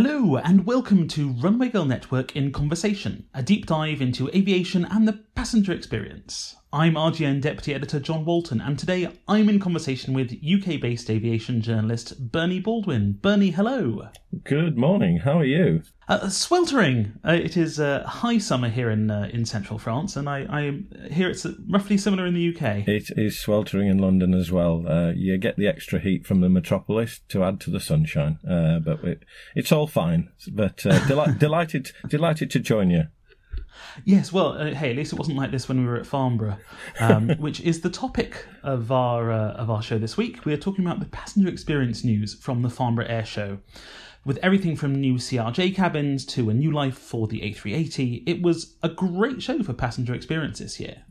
Hello, and welcome to Runway Girl Network in Conversation, a deep dive into aviation and the passenger experience. I'm RGN Deputy Editor John Walton, and today I'm in conversation with UK based aviation journalist Bernie Baldwin. Bernie, hello. Good morning, how are you? Uh, sweltering. Uh, it is uh, high summer here in uh, in central France, and I, I hear it's roughly similar in the UK. It is sweltering in London as well. Uh, you get the extra heat from the metropolis to add to the sunshine, uh, but it, it's all fine. But deli- delighted, delighted to join you. Yes, well, uh, hey, at least it wasn't like this when we were at Farnborough, um, which is the topic of our uh, of our show this week. We are talking about the passenger experience news from the Farnborough Air Show. With everything from new CRJ cabins to a new life for the A380, it was a great show for passenger experience this year.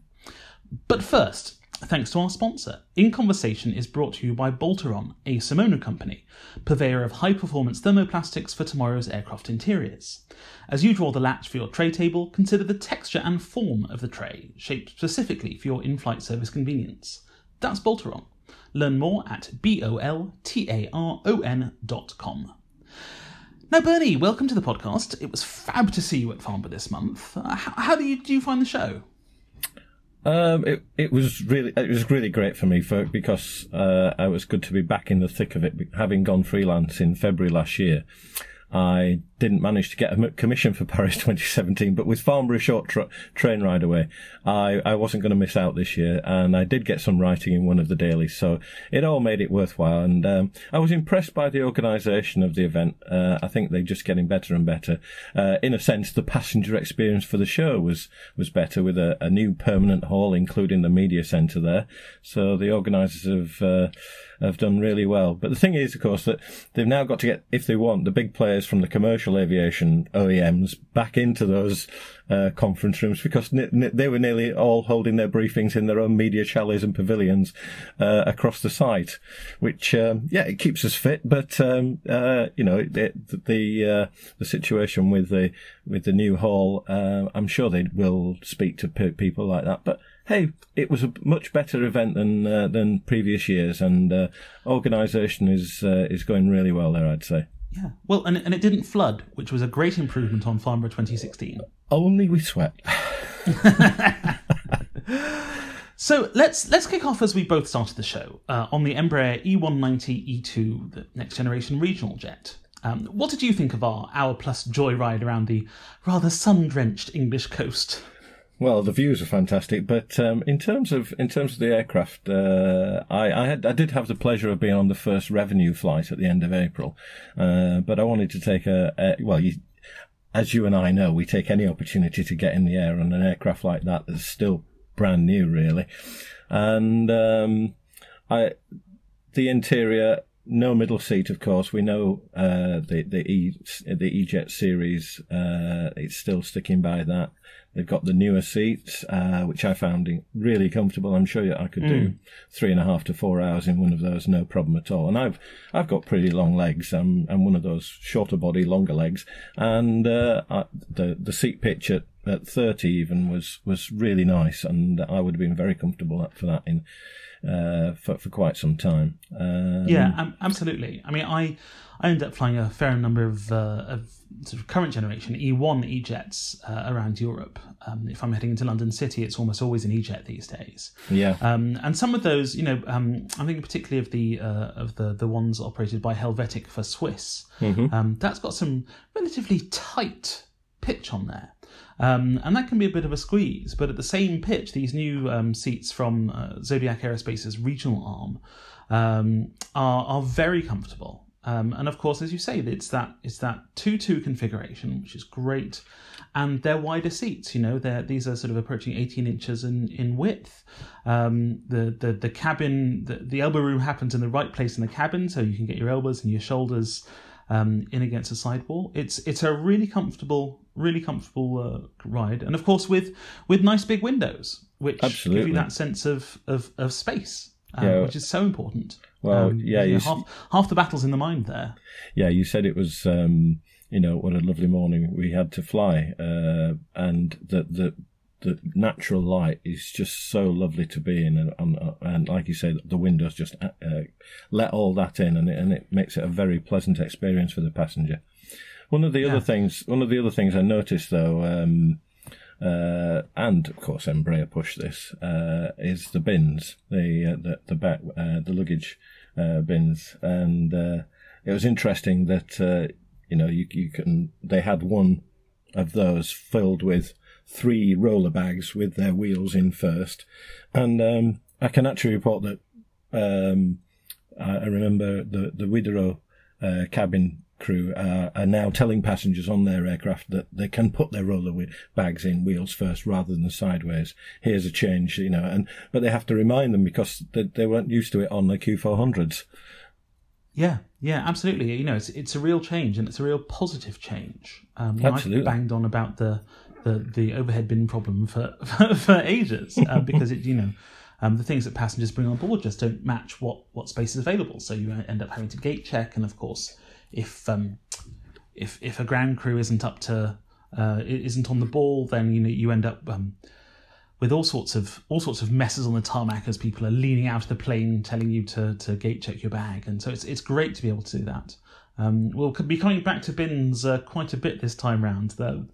But first, Thanks to our sponsor, In Conversation is brought to you by Boltaron, a Simona company, purveyor of high performance thermoplastics for tomorrow's aircraft interiors. As you draw the latch for your tray table, consider the texture and form of the tray, shaped specifically for your in flight service convenience. That's Boltaron. Learn more at B O L T A R O N dot com. Now, Bernie, welcome to the podcast. It was fab to see you at Farnborough this month. How, how do, you, do you find the show? Um, it it was really it was really great for me for because uh, it was good to be back in the thick of it, having gone freelance in February last year. I didn't manage to get a commission for Paris 2017, but with Farnborough Short tra- Train Ride Away, I, I wasn't going to miss out this year, and I did get some writing in one of the dailies, so it all made it worthwhile. And um, I was impressed by the organisation of the event. Uh, I think they're just getting better and better. Uh, in a sense, the passenger experience for the show was was better with a, a new permanent hall, including the media centre there. So the organisers have. Uh, have done really well. But the thing is, of course, that they've now got to get, if they want, the big players from the commercial aviation OEMs back into those uh, conference rooms because n- n- they were nearly all holding their briefings in their own media chalets and pavilions uh, across the site, which um, yeah, it keeps us fit. But um, uh, you know, the the, uh, the situation with the with the new hall, uh, I'm sure they will speak to p- people like that, but hey, it was a much better event than uh, than previous years, and uh, organisation is uh, is going really well there. I'd say. Yeah, well, and and it didn't flood, which was a great improvement on Farnborough 2016. Only we sweat. So let's let's kick off as we both started the show uh, on the Embraer E190 E2, the next generation regional jet. Um, what did you think of our hour plus joyride around the rather sun drenched English coast? Well, the views are fantastic, but um, in terms of in terms of the aircraft, uh, I I, had, I did have the pleasure of being on the first revenue flight at the end of April, uh, but I wanted to take a, a well, you, as you and I know, we take any opportunity to get in the air on an aircraft like that that's still brand new, really, and um, I the interior no middle seat, of course. We know uh, the the E the E-Jet series. Uh, it's still sticking by that. They've got the newer seats, uh, which I found really comfortable. I'm sure I could mm. do three and a half to four hours in one of those, no problem at all. And I've I've got pretty long legs. I'm I'm one of those shorter body, longer legs, and uh, I, the the seat pitch at, at 30 even was was really nice, and I would have been very comfortable for that in uh, for for quite some time. Um, yeah, um, absolutely. I mean, I I ended up flying a fair number of, uh, of sort of current generation E1 E-jets uh, around Europe. Um, if I'm heading into London City, it's almost always an E-jet these days. Yeah. Um, and some of those, you know, um, I'm thinking particularly of the uh, of the the ones operated by Helvetic for Swiss. Mm-hmm. Um, that's got some relatively tight pitch on there. Um, and that can be a bit of a squeeze. But at the same pitch, these new um, seats from uh, Zodiac Aerospace's regional arm um, are, are very comfortable. Um, and of course, as you say, it's that it's that two-two configuration, which is great, and they're wider seats. You know, they're these are sort of approaching 18 inches in in width. Um, the the the cabin, the, the elbow room happens in the right place in the cabin, so you can get your elbows and your shoulders um, in against the sidewall. It's it's a really comfortable, really comfortable uh, ride, and of course with with nice big windows, which Absolutely. give you that sense of of, of space, um, yeah. which is so important. Well, um, yeah, you know, half half the battle's in the mind there. Yeah, you said it was. Um, you know what a lovely morning we had to fly, uh, and the the the natural light is just so lovely to be in, and, and, and like you say, the windows just uh, let all that in, and it, and it makes it a very pleasant experience for the passenger. One of the Yeah. other things, one of the other things I noticed though, um, uh, and of course Embraer pushed this, uh, is the bins, the uh, the the back, uh, the luggage uh, bins, and uh, it was interesting that uh, you know you you can they had one of those filled with three roller bags with their wheels in first, and um, I can actually report that um, I I remember the the Widerøe uh, cabin crew uh, are now telling passengers on their aircraft that they can put their roller whe- bags in wheels first rather than sideways. Here's a change, you know, and but they have to remind them because they, they weren't used to it on the Q400s. Yeah, yeah, absolutely. You know, it's it's a real change, and it's a real positive change. Um, Absolutely. I've banged on about the the, the overhead bin problem for for, for ages uh, because it you know. Um, the things that passengers bring on board just don't match what, what space is available, so you end up having to gate check. And of course, if um, if if a ground crew isn't up to uh, isn't on the ball, then you know you end up um, with all sorts of all sorts of messes on the tarmac as people are leaning out of the plane telling you to, to gate check your bag, and so it's it's great to be able to do that. Um, we'll be coming back to bins uh, quite a bit this time round. Though,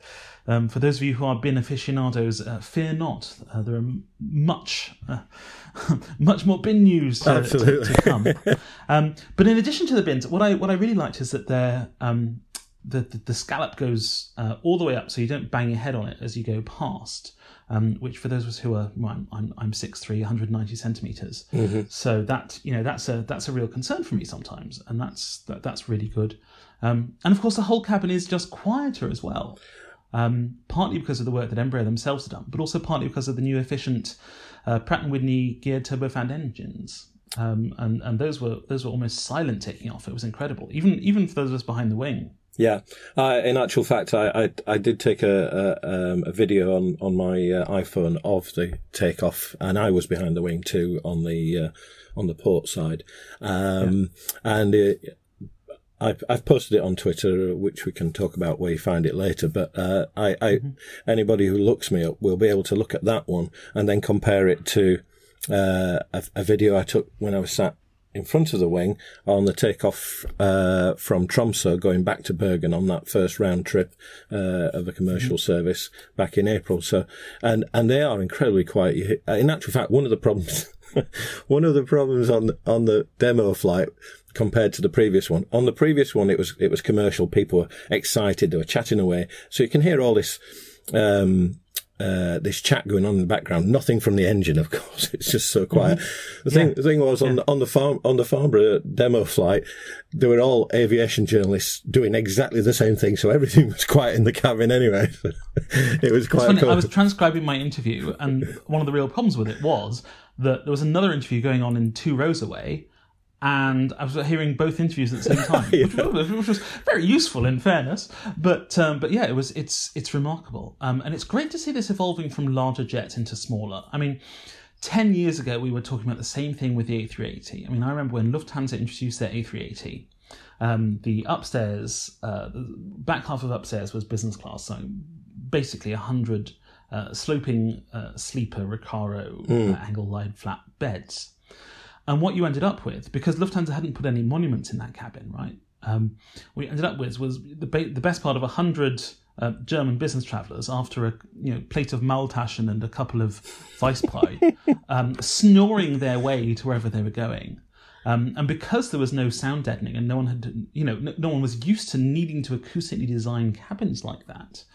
um, for those of you who are bin aficionados, uh, fear not. Uh, there are much uh, much more bin news to, to, to come. um, but in addition to the bins, what I what I really liked is that they're um, the, the the scallop goes uh, all the way up, so you don't bang your head on it as you go past. Um, which for those of us who are, well, I'm I'm, I'm 6'3", 190 centimeters, so that you know that's a that's a real concern for me sometimes, and that's that, that's really good. Um, and of course, the whole cabin is just quieter as well, um, partly because of the work that Embraer themselves have done, but also partly because of the new efficient uh, Pratt and Whitney geared turbofan engines. Um, and and those were those were almost silent taking off. It was incredible, even even for those of us behind the wing. Yeah, uh, in actual fact, I, I, I did take a a, um, a video on on my uh, iPhone of the takeoff, and I was behind the wing too on the uh, on the port side, um, and it, I've I've posted it on Twitter, which we can talk about where you find it later. But uh, I, I anybody who looks me up will be able to look at that one and then compare it to uh, a, a video I took when I was sat in front of the wing on the takeoff uh, from Tromsø going back to Bergen on that first round trip uh, of a commercial service back in April. So, and and they are incredibly quiet. In actual fact, one of the problems, one of the problems on on the demo flight compared to the previous one. On the previous one, it was it was commercial. People were excited. They were chatting away. So you can hear all this. Um, uh, this chat going on in the background. Nothing from the engine, of course. It's just so quiet. The thing, the thing was on the, on the farm on the Farnborough demo flight, they were all aviation journalists doing exactly the same thing. So everything was quiet in the cabin anyway. it was quite funny, cool. I was transcribing my interview, and one of the real problems with it was that there was another interview going on in two rows away, and I was hearing both interviews at the same time, which, was, which was very useful in fairness. But um, but yeah, it was it's it's remarkable, um, and it's great to see this evolving from larger jets into smaller. I mean. 10 years ago, we were talking about the same thing with the A380. I mean, I remember when Lufthansa introduced their A380, um, the upstairs, uh, the back half of upstairs was business class, so basically a hundred uh, sloping uh, sleeper Recaro uh, angle line flat beds. And what you ended up with, because Lufthansa hadn't put any monuments in that cabin, right? Um, what you ended up with was the, ba- the best part of a hundred uh, German business travellers after a you know plate of Maultaschen and a couple of Weissbier, um, snoring their way to wherever they were going. Um, and because there was no sound deadening and no one had, you know, no, no one was used to needing to acoustically design cabins like that,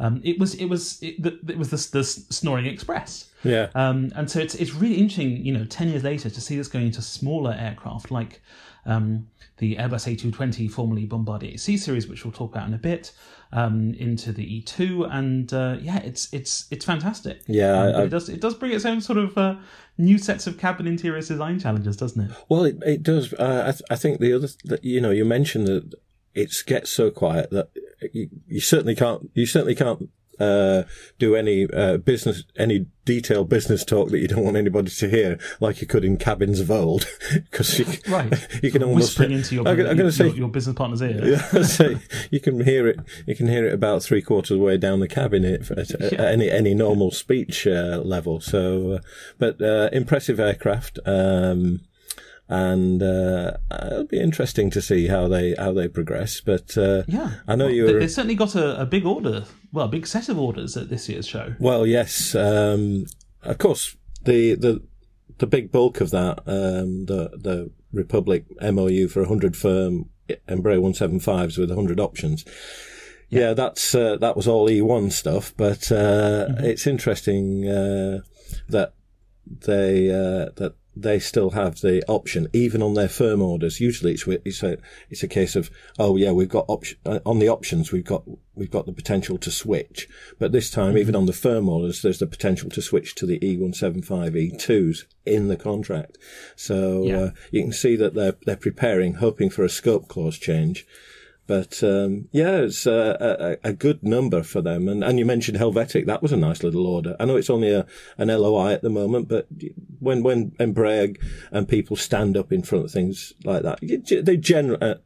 um, it was it was it, the- it was the, the snoring express. yeah. Um, and so it's it's really interesting, you know, ten years later to see this going into smaller aircraft like um, the Airbus A220, formerly Bombardier C series, which we'll talk about in a bit, um, into the E2, and uh, yeah, it's it's it's fantastic. Yeah, Um, I- I- it does it does bring its own sort of uh, new sets of cabin interiors design challenges, doesn't it? Well, it, it does. Uh, I, th- I think the other, that you know, you mentioned that it gets so quiet that you, you certainly can't, you certainly can't uh, do any uh, business, any detailed business talk that you don't want anybody to hear, like you could in cabins of old, because you, Right. you can almost. Whispering into your, I'm I'm gonna say- your, your business partner's ear. Yeah, you can hear it. You can hear it about three quarters of the way down the cabin at, at, at Yeah. any any normal speech uh, level. So, uh, but uh, impressive aircraft. Um, and uh, it'll be interesting to see how they how they progress. But uh, Yeah, I know Well, you They, were. they certainly got a, a big order, well, a big set of orders at this year's show. Well, yes, um, of course. The the the big bulk of that, um, the the Republic MOU for hundred firm Embraer one seven fives with hundred options. Yeah, that's uh, that was all E1 stuff, but uh, it's interesting uh, that they uh, that they still have the option even on their firm orders. Usually, it's it's a it's a case of oh yeah, we've got option uh, on the options we've got we've got the potential to switch, but this time even on the firm orders, there's the potential to switch to the E175 E2s in the contract. So Yeah. uh, you can see that they're they're preparing, hoping for a scope clause change. But um, yeah, it's a, a, a good number for them. And, and you mentioned Helvetic. That was a nice little order. I know it's only a, an LOI at the moment, but when when Embraer and people stand up in front of things like that, you- they gen- uh,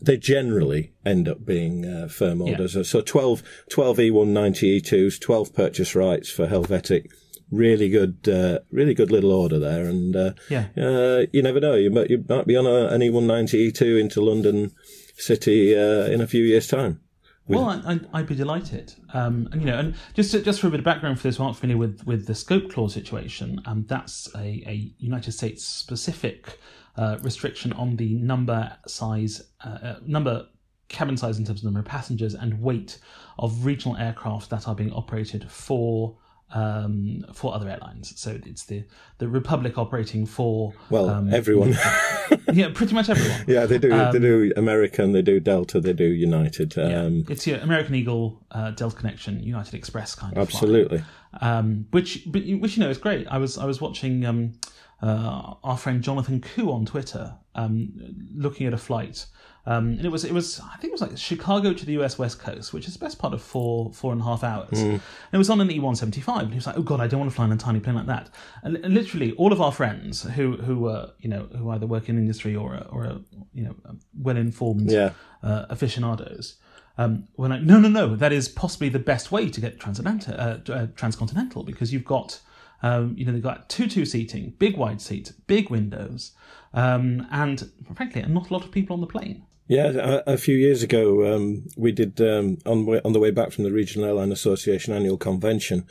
they generally end up being uh, firm orders. So 12, 12 E190 E2s, 12 purchase rights for Helvetic. Really good, uh, really good little order there. And uh, Yeah. uh, you never know. You might, you might be on a, an E190 E2 into London City uh, in a few years' time. Well, I, I'd, I'd be delighted. Um, and you know, and just to, just for a bit of background for those who aren't familiar with with the scope clause situation, um, that's a, a United States specific uh, restriction on the number size, uh, uh, number cabin size in terms of number of passengers and weight of regional aircraft that are being operated for. Um, for other airlines, so it's the the Republic operating for Well, um, everyone. yeah, pretty much everyone. yeah, they do. Um, they do American. They do Delta. They do United. Um, It's your American Eagle, uh, Delta Connection, United Express kind of. Absolutely. um, which which you know is great. I was I was watching um, uh, our friend Jonathan Koo on Twitter um, looking at a flight, um, and it was it was I think it was like Chicago to the U.S. West Coast, which is the best part of four four and a half hours. And it was on an E175, and he was like, "Oh God, I don't want to fly on a tiny plane like that." And, and literally, all of our friends who who were you know who either work in industry or a, or a you know well informed Yeah. uh, aficionados. Um, when I, no, no, no, that is possibly the best way to get transatlantic, uh, uh, transcontinental because you've got, um, you know, they've got two-two seating, big wide seats, big windows, um, and frankly, not a lot of people on the plane. Yeah, a, a few years ago, um, we did um, on the way, on the way back from the Regional Airline Association annual convention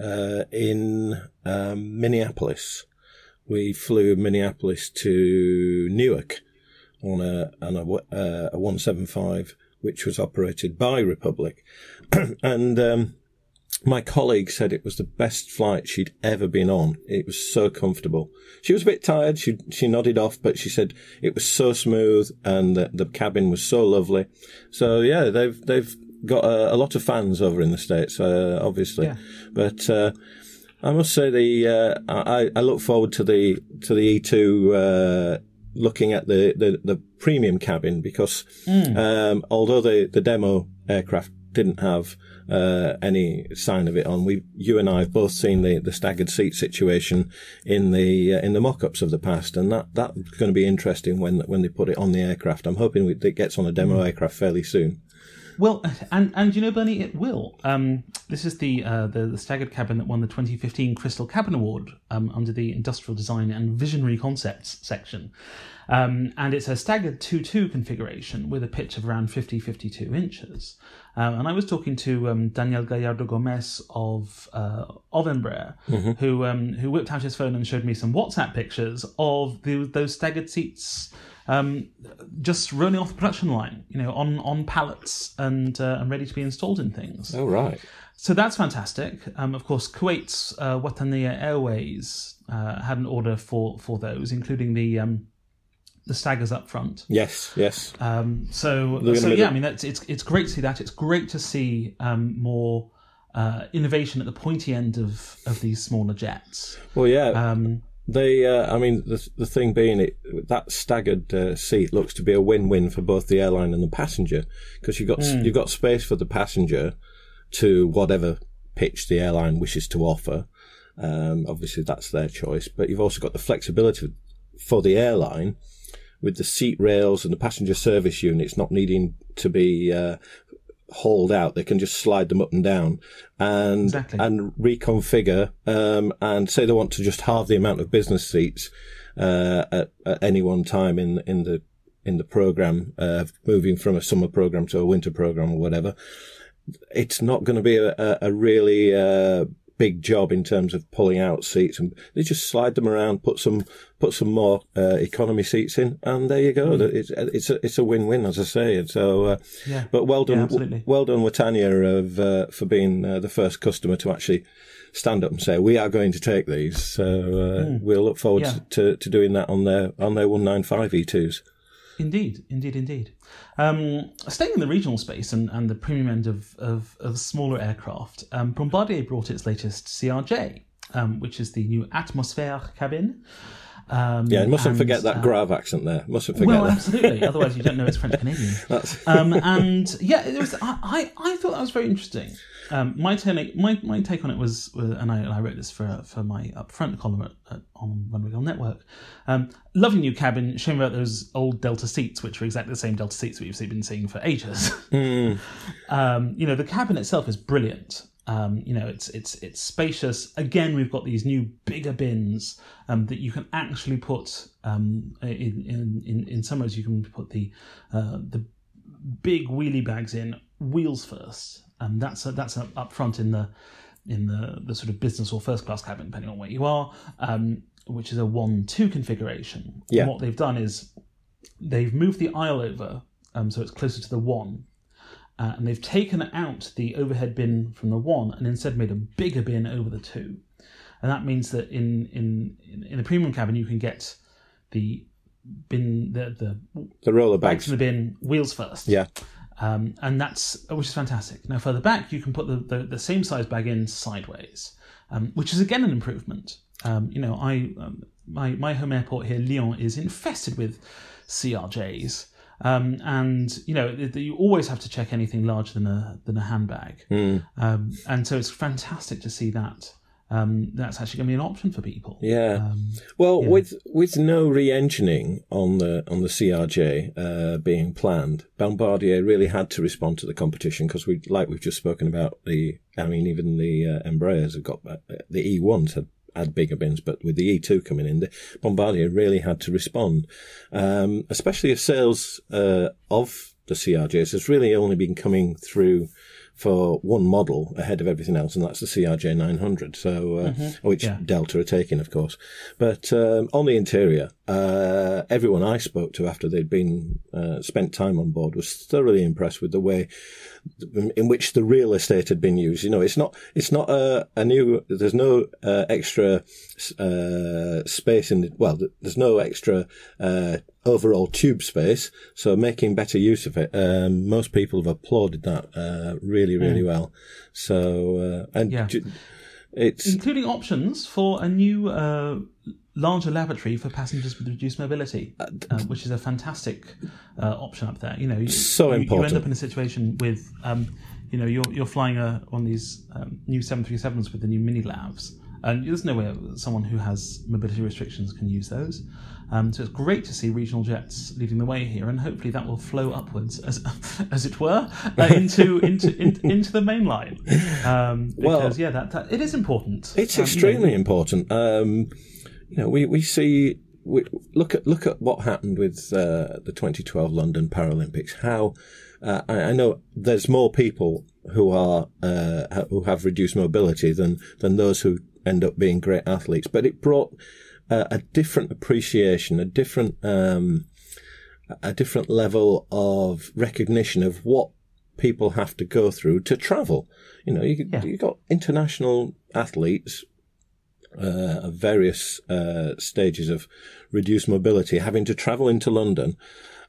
uh, in um, Minneapolis. We flew Minneapolis to Newark on a on a, uh, a one seven five, which was operated by Republic, and. My colleague said it was the best flight she'd ever been on. It was so comfortable. She was a bit tired. She she nodded off, but she said it was so smooth and the, the cabin was so lovely. So yeah, they've they've got a, a lot of fans over in the states, uh, obviously. Yeah. But uh, I must say the uh, I I look forward to the to the E two. Uh, Looking at the, the, the premium cabin because um, although the, the demo aircraft didn't have uh, any sign of it on. We, you and I have both seen the, the staggered seat situation in the uh, in the mock-ups of the past, and that that's going to be interesting when when they put it on the aircraft. I'm hoping it gets on a demo aircraft fairly soon. Well, and and you know, Bernie, it will. Um, this is the, uh, the the staggered cabin that won the 2015 Crystal Cabin Award um, under the Industrial Design and Visionary Concepts section, um, and it's a staggered 2-2 configuration with a pitch of around 50-52 inches. Um, and I was talking to um, Daniel Gallardo Gomez of uh, of Embraer, who um, who whipped out his phone and showed me some WhatsApp pictures of the, those staggered seats um, just rolling off the production line, you know, on on pallets and uh, and ready to be installed in things. Oh right, So that's fantastic. Um, of course, Kuwait's uh, Wataniya Airways uh, had an order for for those, including the um, the staggers up front. yes, yes, Um, so so yeah, I mean that's it's it's great to see that. It's great to see um, more uh, innovation at the pointy end of of these smaller jets. well yeah. Um, They, uh, I mean, the the thing being, it that staggered uh, seat looks to be a win-win for both the airline and the passenger because you've got you've got space for the passenger to whatever pitch the airline wishes to offer. Um, obviously, that's their choice, but you've also got the flexibility for the airline with the seat rails and the passenger service units not needing to be uh, hauled out. They can just slide them up and down and Exactly. and reconfigure. Um, and say they want to just halve the amount of business seats, uh, at, at any one time in in the in the program, uh, moving from a summer program to a winter program or whatever. It's not going to be a, a, a really uh, big job in terms of pulling out seats, and they just slide them around, put some put some more uh, economy seats in, and there you go. Mm. It's it's a it's a win win, as I say. And so, uh, yeah. but well done, yeah, well done, Wataniya, of uh, for being uh, the first customer to actually stand up and say we are going to take these. So mm. we'll look forward yeah. to, to doing that on their on their one nine five E twos. Indeed, indeed, indeed. Um, staying in the regional space and, and the premium end of, of, of smaller aircraft, um, Bombardier brought its latest CRJ, um, which is the new Atmosphère cabin. Um, yeah, and mustn't and, forget that uh, Grave accent there. Mustn't forget well, that. absolutely. Otherwise, you don't know it's French Canadian. um, and yeah, it was. I, I, I thought that was very interesting. Um, my, take, my my take on it was, and I, and I wrote this for for my upfront column at, at, on Runway Girl Network. Um, lovely new cabin, showing about those old Delta seats, which are exactly the same Delta seats we've been seeing for ages. Mm. um, you know, the cabin itself is brilliant. Um, you know, it's it's it's spacious. Again, we've got these new bigger bins um, that you can actually put um, in, in in in some ways you can put the uh, the big wheelie bags in wheels first um, that's a, that's a, up front in the in the, the sort of business or first class cabin, depending on where you are, um, which is a one two configuration. Yeah. And what they've done is they've moved the aisle over um, so it's closer to the one. Uh, and they've taken out the overhead bin from the one and instead made a bigger bin over the two. And that means that in in in the premium cabin you can get the bin the the the roller bags in the bin wheels first. Yeah. Um, and that's which is fantastic. Now further back, you can put the, the, the same size bag in sideways, um, which is again an improvement. Um, you know, I um, my my home airport here, Lyon, is infested with CRJs, um, and you know you always have to check anything larger than a than a handbag, mm. and so it's fantastic to see that um, that's actually going to be an option for people. Yeah. Um, well, yeah. with with no re-engineing on the on the CRJ uh, being planned, Bombardier really had to respond to the competition because we, like we've just spoken about, the I mean, even the uh, Embraers have got uh, the E1s had had bigger bins, but with the E2 coming in, the Bombardier really had to respond, um, especially as sales uh, of the CRJs has really only been coming through for one model ahead of everything else, and that's the CRJ 900. So, uh, mm-hmm. which yeah. Delta are taking, of course. But um, on the interior, uh, everyone I spoke to after they'd been uh, spent time on board was thoroughly impressed with the way in which the real estate had been used. You know, it's not it's not a, a new. There's no uh, extra uh, space in the well. There's no extra uh, overall tube space. So making better use of it. Um, most people have applauded that uh, really really mm. well. So uh, and. Yeah. It's including options for a new uh, larger lavatory for passengers with reduced mobility, uh, uh, which is a fantastic uh, option up there. You know, you, so you, important. You end up in a situation with, um, you know, you're you're flying a, on these um, new 737s with the new mini lavs, and there's no way someone who has mobility restrictions can use those. Um, so it's great to see regional jets leading the way here, and hopefully that will flow upwards, as as it were, uh, into into in, into the main line. Um, because well, yeah, that, that, it is important. It's um, extremely you know, important. Um, you know, we, we see we look at look at what happened with uh, the 2012 London Paralympics. How uh, I, I, know there's more people who are uh, who have reduced mobility than than those who end up being great athletes, but it brought a different appreciation, a different um, a different level of recognition of what people have to go through to travel. You know, you yeah. you got international athletes uh, of various uh, stages of reduced mobility, having to travel into London.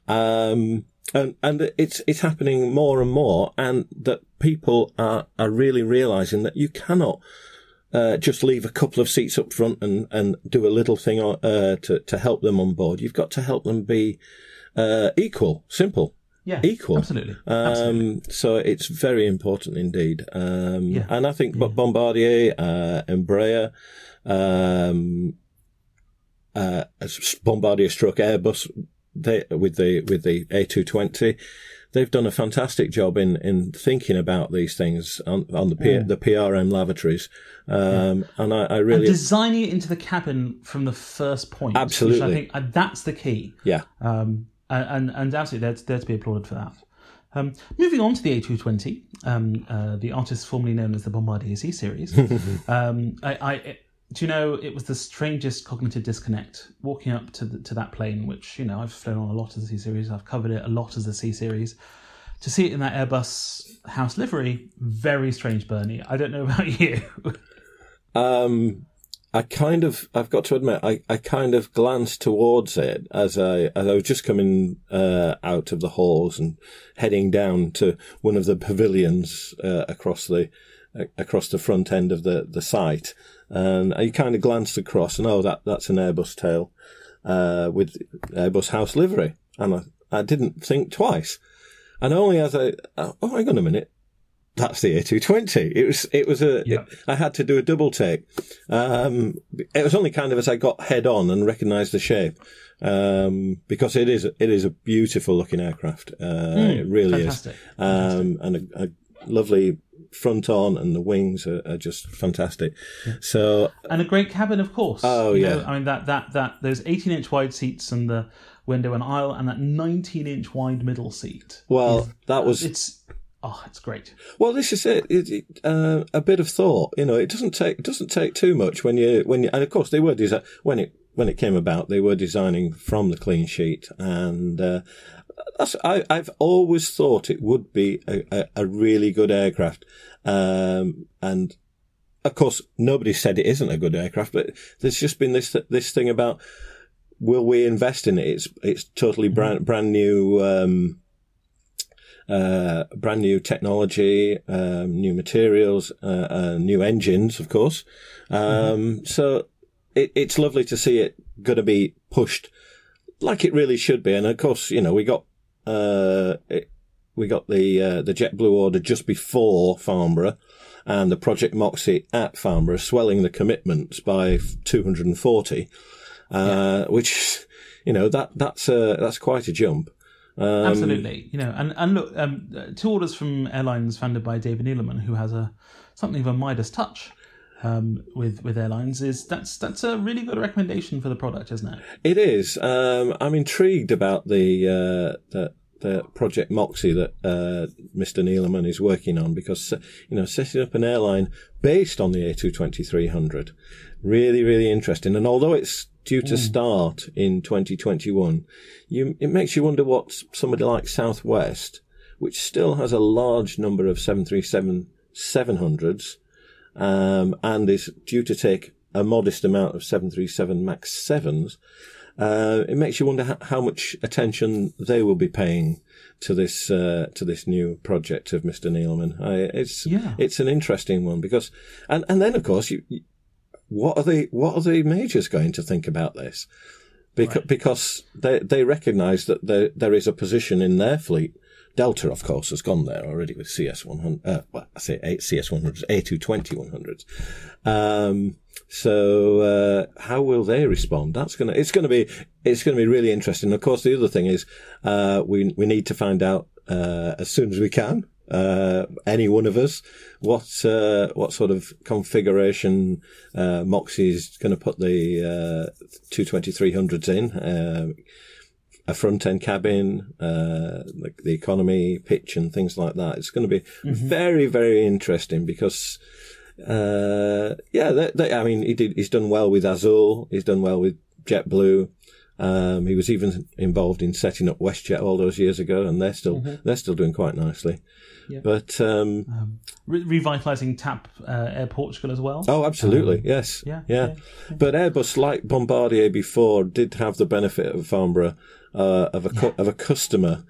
Um, and, and it's, it's happening more and more and that people are, are really realizing that you cannot, uh, just leave a couple of seats up front and, and do a little thing, uh, to, to help them on board. You've got to help them be, uh, equal, simple. Yeah, equal. Absolutely. Um, absolutely. So it's very important indeed. Um, yeah. and I think yeah. Bombardier, uh, Embraer, um, uh, Bombardier struck Airbus they, with the with the A220. They've done a fantastic job in, in thinking about these things on, on the P, the PRM lavatories, um, and I, I really And designing it into the cabin from the first point. Which Absolutely. I think uh, that's the key. yeah Um, and, and, absolutely, they're, they're to be applauded for that. Um, moving on to the A220, um, uh, the artist formerly known as the Bombardier C series. um, I, do you know it was the strangest cognitive disconnect walking up to the, to that plane, which you know I've flown on a lot as the C series, I've covered it a lot as the C series. To see it in that Airbus house livery, very strange, Bernie. I don't know about you. Um, I kind of, I've got to admit, I, I kind of glanced towards it as I, as I was just coming, uh, out of the halls and heading down to one of the pavilions, uh, across the, uh, across the front end of the, the site. And I kind of glanced across and, oh, that, that's an Airbus tail, uh, with Airbus house livery. And I, I didn't think twice. And only as I, oh, hang on a minute that's the A220. It was, it was a, Yeah. it- I had to do a double take. Um, it was only kind of as I got head on and recognized the shape. Um, because it is, it is a beautiful looking aircraft. Uh, it really fantastic. is. Um, and a, a lovely front on and the wings are, are just fantastic. So, and a great cabin, of course. Oh, You yeah. know, I mean that that that those eighteen inch wide seats and the window and aisle, and that nineteen inch wide middle seat. well, that was, It's oh, it's great. Well, this is it. it, it uh, a bit of thought. You know, it doesn't take it doesn't take too much when you when you and of course they were desi- when it when it came about they were designing from the clean sheet and uh, that's I, I've always thought it would be a, a, a really good aircraft um, and of course nobody said it isn't a good aircraft but there's just been this this thing about will we invest in it it's it's totally brand brand new um, uh, brand new technology, um, new materials, uh, uh, new engines, of course. Um, So it, it's lovely to see it going to be pushed like it really should be. And of course, you know, we got uh, it, we got the uh, the JetBlue order just before Farnborough. And the Project Moxie at Farnborough swelling the commitments by 240, uh, which, you know, that, that's, uh, that's quite a jump. Um, Absolutely, you know, and and look, um, uh, two orders from airlines funded by David Neeleman, who has a something of a Midas touch um, with with airlines. Is that's that's a really good recommendation for the product, isn't it? It is. Um, I'm intrigued about the, uh, the the project Moxie that uh, Mr. Neeleman is working on because uh, you know setting up an airline based on the A220-300 really really interesting. And although it's due to start in 2021, you it makes you wonder what somebody like Southwest, which still has a large number of 737-700s um, and is due to take a modest amount of 737 MAX 7s, uh, it makes you wonder how, how much attention they will be paying to this uh, to this new project of Mr. Neeleman. I, it's Yeah. it's an interesting one because, and and then of course, you, you- what are the what are the majors going to think about this? Because because they they recognise that there there is a position in their fleet. Delta, of course, has gone there already with CS one hundred. Uh, well, I say eight CS one hundreds, A two twenty one hundreds. Um, so uh, how will they respond? That's gonna it's gonna be it's gonna be really interesting. Of course, the other thing is uh, we we need to find out uh, as soon as we can. Uh, any one of us, what uh, what sort of configuration uh, Moxie is going to put the uh, 220-300s in? A front end cabin, uh, the, the economy pitch and things like that. It's going to be very, very interesting because, uh, yeah, they, they, I mean, he did, he's done well with Azul. He's done well with JetBlue. Um, he was even involved in setting up WestJet all those years ago, and they're still they're still doing quite nicely. But um, Re- revitalizing TAP uh, Air Portugal as well. Oh, absolutely. yes. yeah, yeah. But Airbus, like Bombardier before, did have the benefit of Farnborough, uh, of a, of a customer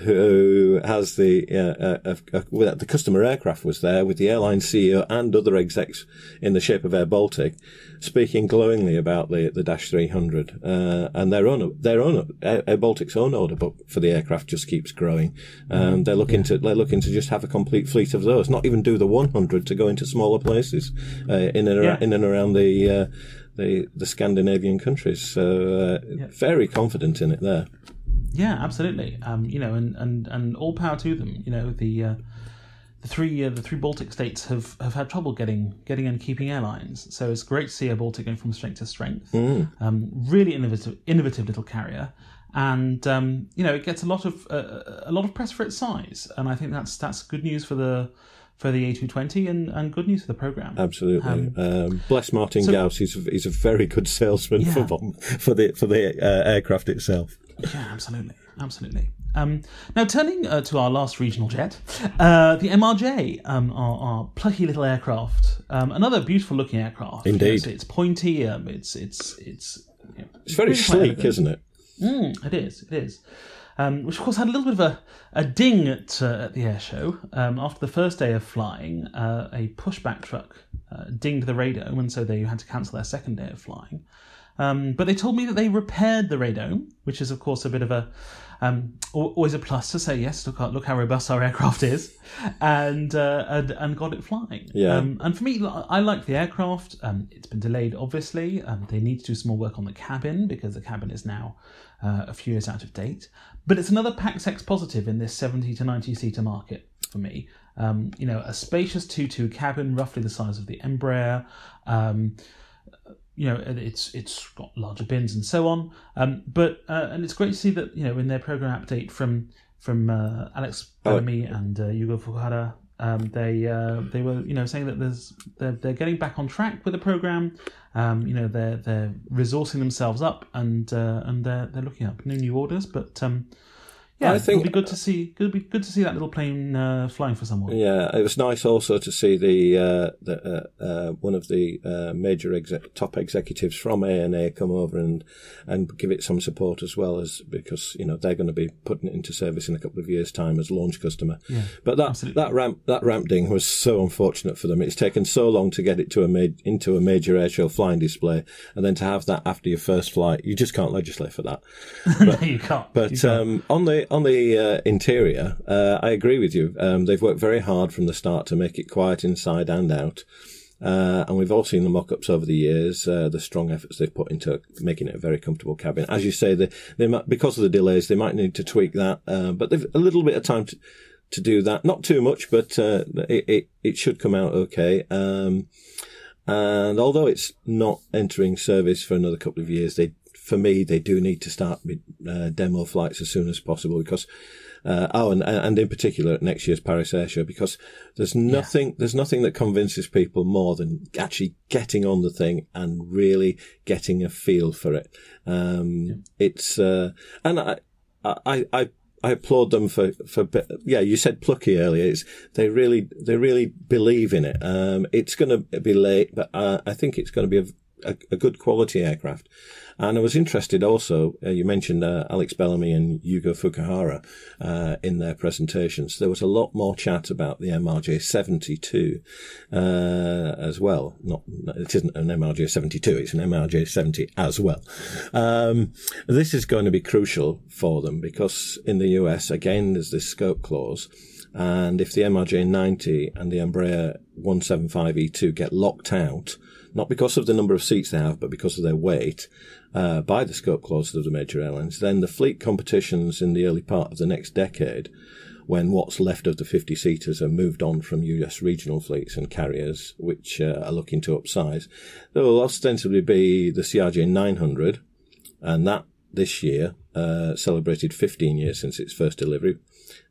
who has the, uh, uh, uh, the customer aircraft was there with the airline CEO and other execs in the shape of Air Baltic speaking glowingly about the, the Dash 300. Uh, and their own, their own, Air, Baltic's own order book for the aircraft just keeps growing. Um, they're looking to, they're looking to just have a complete fleet of those, not even do the 100 to go into smaller places, uh, in and, Yeah. around, in and around the, uh, the, the Scandinavian countries. So, uh, very confident in it there. Yeah, absolutely. Um, you know, and, and, and all power to them. You know, the uh, the three uh, the three Baltic states have, have had trouble getting getting and keeping airlines. So it's great to see a Baltic going from strength to strength. Um, really innovative innovative little carrier, and um, you know it gets a lot of uh, a lot of press for its size, and I think that's that's good news for the for the A220 and, and good news for the program. Absolutely. Um, bless Martin Gauss. He's a, he's a very good salesman for for the for the uh, aircraft itself. Yeah, absolutely, absolutely. Um, now, turning uh, to our last regional jet, uh, the MRJ, um, our, our, plucky little aircraft, um, another beautiful looking aircraft. Indeed, it's pointy. Um, it's it's it's you know, it's very really sleek, isn't it? Mm, it is. It is. Um, which of course had a little bit of a, a ding at, uh, at the air show. Um, after the first day of flying, uh, a pushback truck uh, dinged the radome, and so they had to cancel their second day of flying. Um, but they told me that they repaired the radome, which is of course a bit of a um, always a plus to say yes. Look, look how robust our aircraft is, and uh, and, and got it flying. Yeah. Um, and for me, I like the aircraft. Um, it's been delayed, obviously. Um, they need to do some more work on the cabin because the cabin is now uh, a few years out of date. But it's another PAX positive in this seventy to ninety seater market for me. Um, you know, a spacious two-two cabin, roughly the size of the Embraer. Um, you know it's it's got larger bins and so on. Um, but uh, and it's great to see that you know in their program update from from uh, Alex Bellamy oh. and uh, Yugo Fukuhara, um, they uh, they were you know saying that there's they're, they're getting back on track with the program. Um, you know they're they're resourcing themselves up and uh, and they're they're looking up no new orders, but um, yeah, I think it'll be good to see. It'll be good to see that little plane uh, flying for someone. Yeah, it was nice also to see the uh, the uh, uh one of the uh, major exec- top executives from ANA come over and and give it some support as well as because you know they're going to be putting it into service in a couple of years' time as launch customer. Yeah, but that absolutely. that ramp that ramp ding was so unfortunate for them. It's taken so long to get it to a ma- into a major airshow flying display, and then to have that after your first flight, you just can't legislate for that. But, no, you can't. But you can't. Um, on the on the uh, interior, uh, I agree with you. Um, they've worked very hard from the start to make it quiet inside and out. Uh, and we've all seen the mock-ups over the years, uh, the strong efforts they've put into making it a very comfortable cabin. As you say, they, they might, because of the delays, they might need to tweak that, uh, but they've a little bit of time to, to do that. Not too much, but uh, it, it, it should come out okay. Um, and although it's not entering service for another couple of years, they for me, they do need to start uh, demo flights as soon as possible because, uh, oh, and, and in particular at next year's Paris Air Show because there's nothing, yeah. there's nothing that convinces people more than actually getting on the thing and really getting a feel for it. Um, yeah. it's, uh, and I, I, I, I applaud them for, for, yeah, you said plucky earlier. It's, they really, they really believe in it. Um, it's going to be late, but uh, I think it's going to be a, a, a good quality aircraft. And I was interested also, uh, you mentioned uh, Alex Bellamy and Yugo Fukuhara uh, in their presentations. There was a lot more chat about the MRJ 72 uh, as well. Not, it isn't an MRJ 72, it's an MRJ 70 as well. Um, this is going to be crucial for them because in the US, again, there's this scope clause. And if the MRJ 90 and the Embraer 175E2 get locked out, not because of the number of seats they have, but because of their weight, uh, by the scope clauses of the major airlines, then the fleet competitions in the early part of the next decade, when what's left of the 50 seaters are moved on from US regional fleets and carriers, which uh, are looking to upsize, there will ostensibly be the CRJ 900, and that this year uh, celebrated 15 years since its first delivery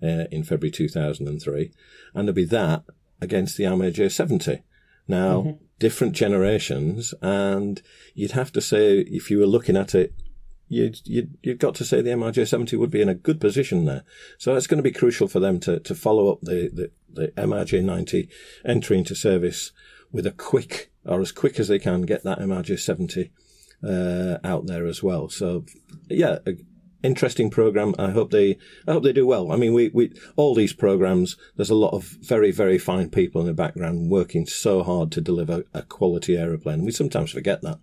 uh, in February 2003, and there'll be that against the MRJ 70. Now, mm-hmm different generations, and you'd have to say if you were looking at it, you'd, you'd, you've got to say the MRJ 70 would be in a good position there. So it's going to be crucial for them to, to follow up the, the, the MRJ 90 entry into service with a quick, or as quick as they can, get that MRJ 70 uh, out there as well. So, yeah, interesting program. I hope they, I hope they do well. I mean, we, we, all these programs, there's a lot of very, very fine people in the background working so hard to deliver a quality aeroplane. We sometimes forget that.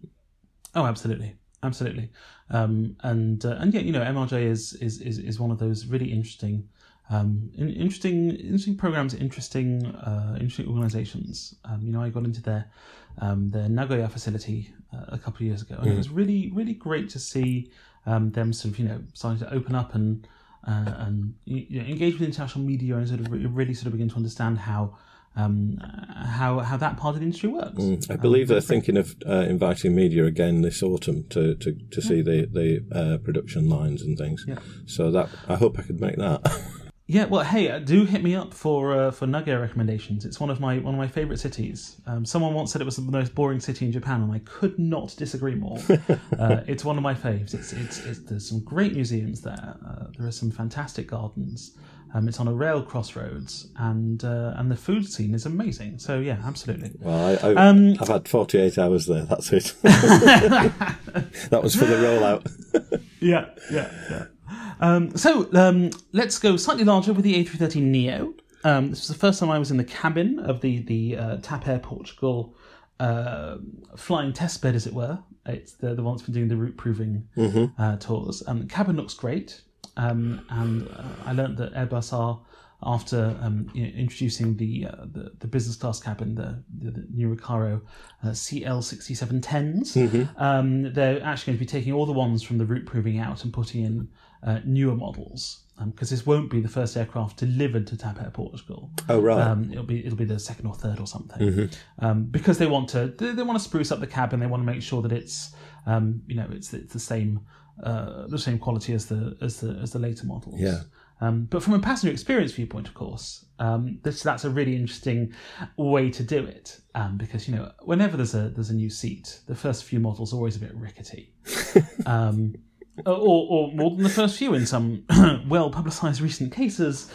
Oh, absolutely. Absolutely. Um, and, uh, and yet, you know, MRJ is, is, is, is one of those really interesting, Um, interesting, interesting programs, interesting, uh, interesting organisations. Um, you know, I got into their um, their Nagoya facility uh, a couple of years ago, and it was really, really great to see um, them sort of, you know, starting to open up and uh, and you know, engage with international media and sort of re- really sort of begin to understand how um, how how that part of the industry works. I believe they're thinking of uh, inviting media again this autumn to, to, to see the the uh, production lines and things. Yeah. So that I hope I could make that. Yeah, well, hey, uh, do hit me up for uh, for Nagoya recommendations. It's one of my one of my favorite cities. Um, someone once said it was the most boring city in Japan, and I could not disagree more. uh, it's one of my faves. It's, it's it's there's some great museums there. Uh, there are some fantastic gardens. Um, it's on a rail crossroads, and uh, and the food scene is amazing. So yeah, absolutely. Well, I, I, Um, I've had 48 hours there. That's it. that was for the rollout. Yeah, yeah, yeah. Um, so um, let's go slightly larger with the A330 Neo. Um, this was the first time I was in the cabin of the the uh, TAP Air Portugal uh, flying test bed, as it were. It's the the one that's been doing the route proving uh, tours. Um, the cabin looks great, um, and uh, I learned that Airbus are after um, you know, introducing the, uh, the the business class cabin, the the, the new Recaro uh, CL6710s. Um, they're actually going to be taking all the ones from the route proving out and putting in uh, newer models because this won't be the first aircraft delivered to TAP Air Portugal. Oh, right. Um, it'll be it'll be the second or third or something. Um, because they want to they, they want to spruce up the cabin. They want to make sure that it's um, you know it's it's the same uh, the same quality as the as the as the later models. Yeah. Um, but from a passenger experience viewpoint, of course, um, this that's a really interesting way to do it um, because you know whenever there's a there's a new seat, the first few models are always a bit rickety, um, or, or more than the first few in some well publicised recent cases.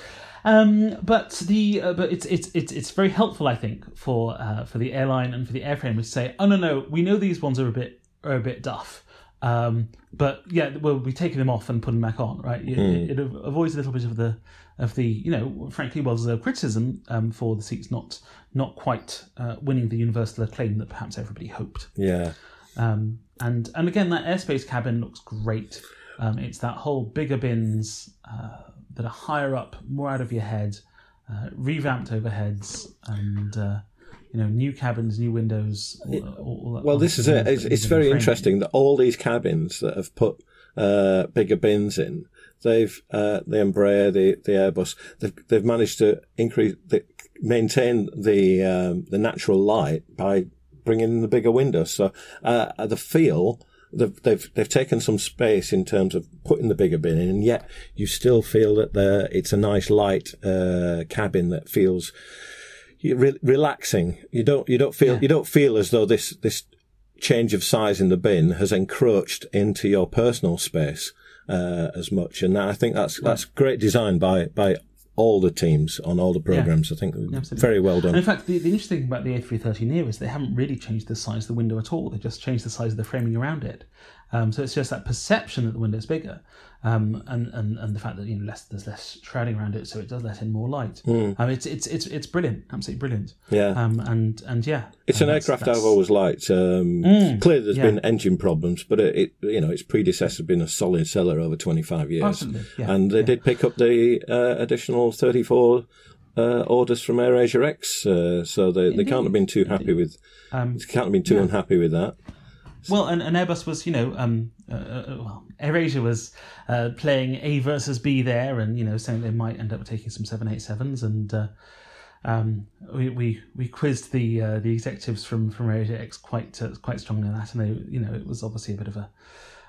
Um, but the uh, but it's it's it's it's very helpful, I think, for uh, for the airline and for the airframe to say, oh no no, we know these ones are a bit are a bit duff. Um, but yeah, we'll be taking them off and putting them back on, right? It, it, it avoids a little bit of the of the you know, frankly, well deserved criticism um, for the seats not not quite uh, winning the universal acclaim that perhaps everybody hoped. Yeah. Um, and and again, that airspace cabin looks great. Um, it's that whole bigger bins uh, that are higher up, more out of your head, uh, revamped overheads, and uh, you know, new cabins, new windows. All, all, Well, this is it. It's, it's very interesting that all these cabins that have put uh, bigger bins in, they've uh, the Embraer, the the Airbus, they've they've managed to increase, the, maintain the um, the natural light by bringing in the bigger windows. So uh, the feel. They've, they've they've taken some space in terms of putting the bigger bin in, and yet you still feel that the it's a nice light uh, cabin that feels re- relaxing. You don't you don't feel Yeah. you don't feel as though this this change of size in the bin has encroached into your personal space uh, as much. And I think that's that's great design by by all the teams on all the programs. I think Absolutely. very well done. And in fact, the, the interesting thing about the A330 Neo is they haven't really changed the size of the window at all. They just changed the size of the framing around it. Um, so it's just that perception that the window is bigger, um, and, and and the fact that you know less there's less shrouding around it, so it does let in more light. Um, it's it's it's it's brilliant, absolutely brilliant. Yeah. Um, and and yeah, It's an aircraft that's- I've always liked. Um, clearly, there's yeah. been engine problems, but it, it, you know, its predecessor has been a solid seller over 25 years. Yeah, and they yeah. did pick up the uh, additional 34 uh, orders from AirAsia X, uh, so they, they can't have been too happy with. Um, they can't have been too unhappy with that. Well, and, and Airbus was, you know, um, uh, uh, well, AirAsia was uh, playing A versus B there, and you know, saying they might end up taking some seven eight sevens, and uh, um, we, we we quizzed the uh, the executives from from AirAsia X quite uh, quite strongly on that, and they, you know, it was obviously a bit of a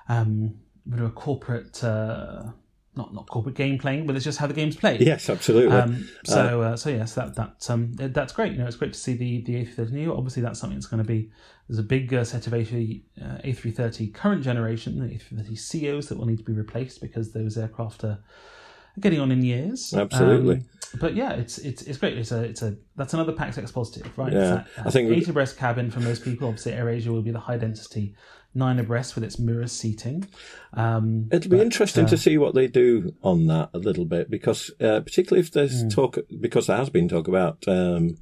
um, bit of a corporate. Uh, not not corporate game playing, but it's just how the game's played. Yes, absolutely. Um, so uh, so yes, that that um, that's great. You know, it's great to see the the A330 Neo. Obviously, that's something that's going to be there's a big uh, set of A3 uh, A330 current generation the A330ceos that will need to be replaced because those aircraft are getting on in years. Absolutely. Um, but yeah, it's it's it's great. It's a it's a that's another PaxEx positive, right? Yeah, that, uh, I think- eight abreast cabin for most people. Obviously, AirAsia will be the high density nine abreast with its mirror seating. Um, It'll be but, interesting uh, to see what they do on that a little bit because, uh, particularly if there's Hmm. talk, because there has been talk about um,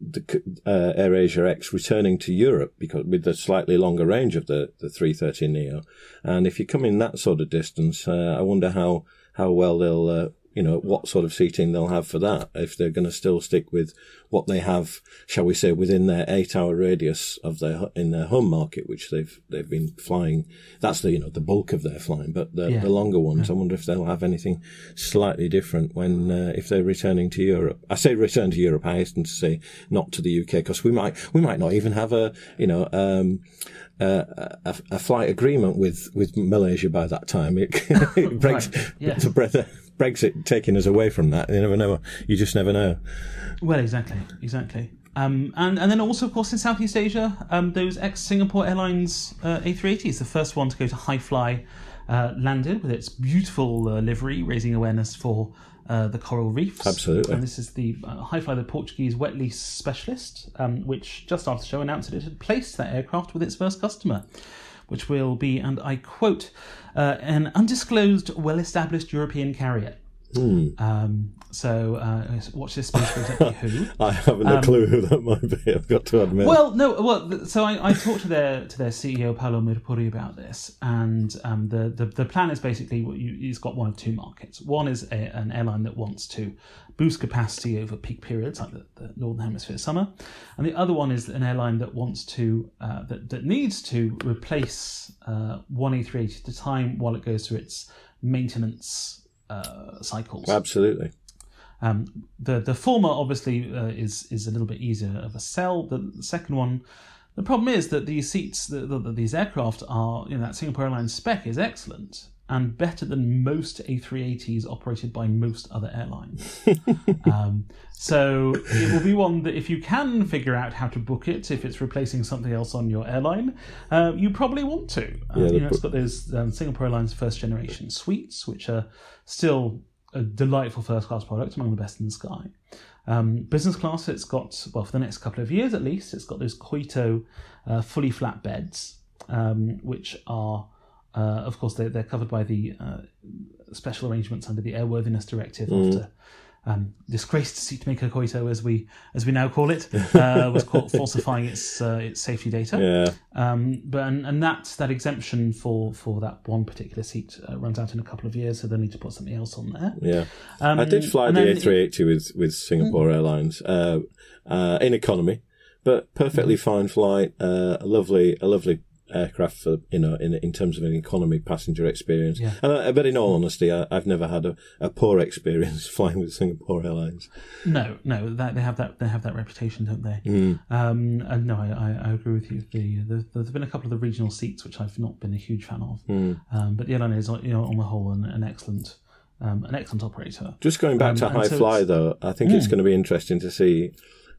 the uh, AirAsia X returning to Europe because with the slightly longer range of the the 330 Neo, and if you come in that sort of distance, uh, I wonder how how well they'll uh, you know, what sort of seating they'll have for that. If they're going to still stick with what they have, shall we say, within their eight-hour radius of their in their home market, which they've they've been flying. That's the you know the bulk of their flying, but the, Yeah. the longer ones, I wonder if they'll have anything slightly different when uh, if they're returning to Europe. I say return to Europe. I hasten to say not to the UK because we might we might not even have a you know. Um, uh, a, a flight agreement with, with Malaysia by that time. It, it breaks Right, yeah. breath, Brexit taking us away from that. You never know. You just never know. Well, exactly, exactly. Um, and, and then also, of course, in Southeast Asia, um, those ex Singapore Airlines uh, A380s, the first one to go to Hi Fly, uh, landed with its beautiful uh, livery, raising awareness for uh, the coral reefs. Absolutely. And this is the uh, Hi Fly, the Portuguese wet lease specialist, um, which just after the show announced that it had placed that aircraft with its first customer. Which will be, and I quote, uh, an undisclosed, well established European carrier. Um, so uh, watch this space for exactly who. I haven't a clue who that might be. I've got to admit. Um, Well, no. Well, so I, I talked to their to their CEO Paulo Mirpuri about this, and um, the, the the plan is basically what you, he's got one of two markets. One is a, an airline that wants to boost capacity over peak periods like the, the northern hemisphere summer, and the other one is an airline that wants to uh, that that needs to replace uh, one A380 at a time while it goes through its maintenance uh, cycles. Absolutely. Um, the the former obviously uh, is is a little bit easier of a sell. The, the second one, the problem is that these seats, the, the, these aircraft are, you know, that Singapore Airlines spec is excellent and better than most A380s operated by most other airlines. um, so it will be one that if you can figure out how to book it, if it's replacing something else on your airline, uh, you probably want to. Um, Yeah, you know, it's got those um, Singapore Airlines first generation suites, which are still a delightful first class product, among the best in the sky. Um, business class, it's got, well, for the next couple of years at least, it's got those Koito uh, fully flat beds, um, which are, uh, of course, they're, they're covered by the uh, special arrangements under the Airworthiness Directive after. Um, disgraced seatmaker Koito, as we as we now call it, uh, was caught falsifying its uh, its safety data. Yeah. Um, but and, and that that exemption for for that one particular seat uh, runs out in a couple of years, so they'll need to put something else on there. Yeah. Um, I did fly the A380 with, with Singapore Airlines uh, uh, in economy, but perfectly fine flight. Uh, a lovely, a lovely aircraft for you know in in terms of an economy passenger experience. Yeah. And I, but in all honesty, I, I've never had a, a poor experience flying with Singapore Airlines. No, no, that they have that they have that reputation, don't they? Mm. Um, and no, I, I, agree with you. The, the there's been a couple of the regional seats which I've not been a huge fan of, Mm. um, but the airline is you know on the whole an, an excellent um, an excellent operator. Just going back Um, to high so fly, though, I think it's going to be interesting to see.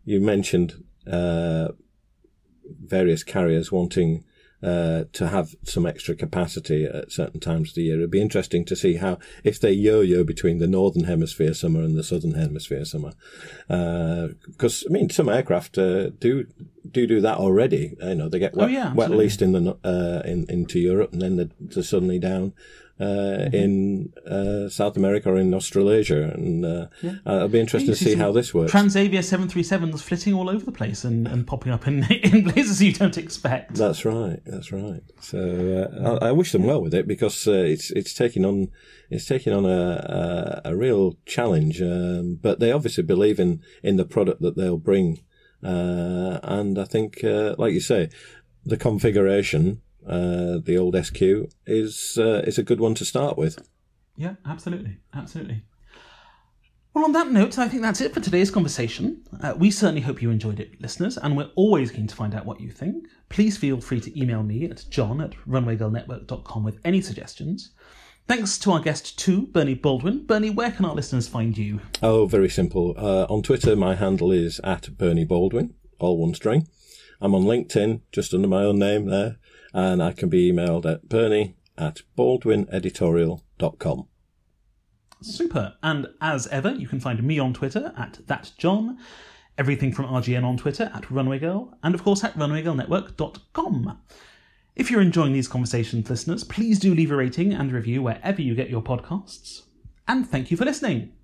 You mentioned uh, various carriers wanting uh, to have some extra capacity at certain times of the year. It'd be interesting to see how if they yo-yo between the northern hemisphere summer and the southern hemisphere summer, because I mean some aircraft uh, do do do that already. You know they get wet, Oh, yeah, wet leased in the uh, in into Europe and then they're, they're suddenly down uh, in uh, South America or in Australasia, and uh, uh, it'll be interesting You to see how this works. Transavia 737s flitting all over the place and, and popping up in, in places you don't expect. That's right. That's right. So uh, I, I wish them well with it because uh, it's it's taking on it's taking on a a, a real challenge. Um, but they obviously believe in in the product that they'll bring, uh, and I think, uh, like you say, the configuration, uh, the old SQ, is uh, is a good one to start with. Yeah, absolutely, absolutely. Well, on that note, I think that's it for today's conversation. Uh, we certainly hope you enjoyed it, listeners, and we're always keen to find out what you think. Please feel free to email me at john at runwaygirlnetwork.com with any suggestions. Thanks to our guest, too, Bernie Baldwin. Bernie, where can our listeners find you? Oh, very simple. Uh, on Twitter, my handle is at Bernie Baldwin, all one string. I'm on LinkedIn, just under my own name there, and I can be emailed at bernie at baldwineditorial.com. Super. And as ever, you can find me on Twitter at thatjohn, everything from RGN on Twitter at runwaygirl, and of course at runwaygirlnetwork.com. If you're enjoying these conversations, listeners, please do leave a rating and review wherever you get your podcasts. And thank you for listening.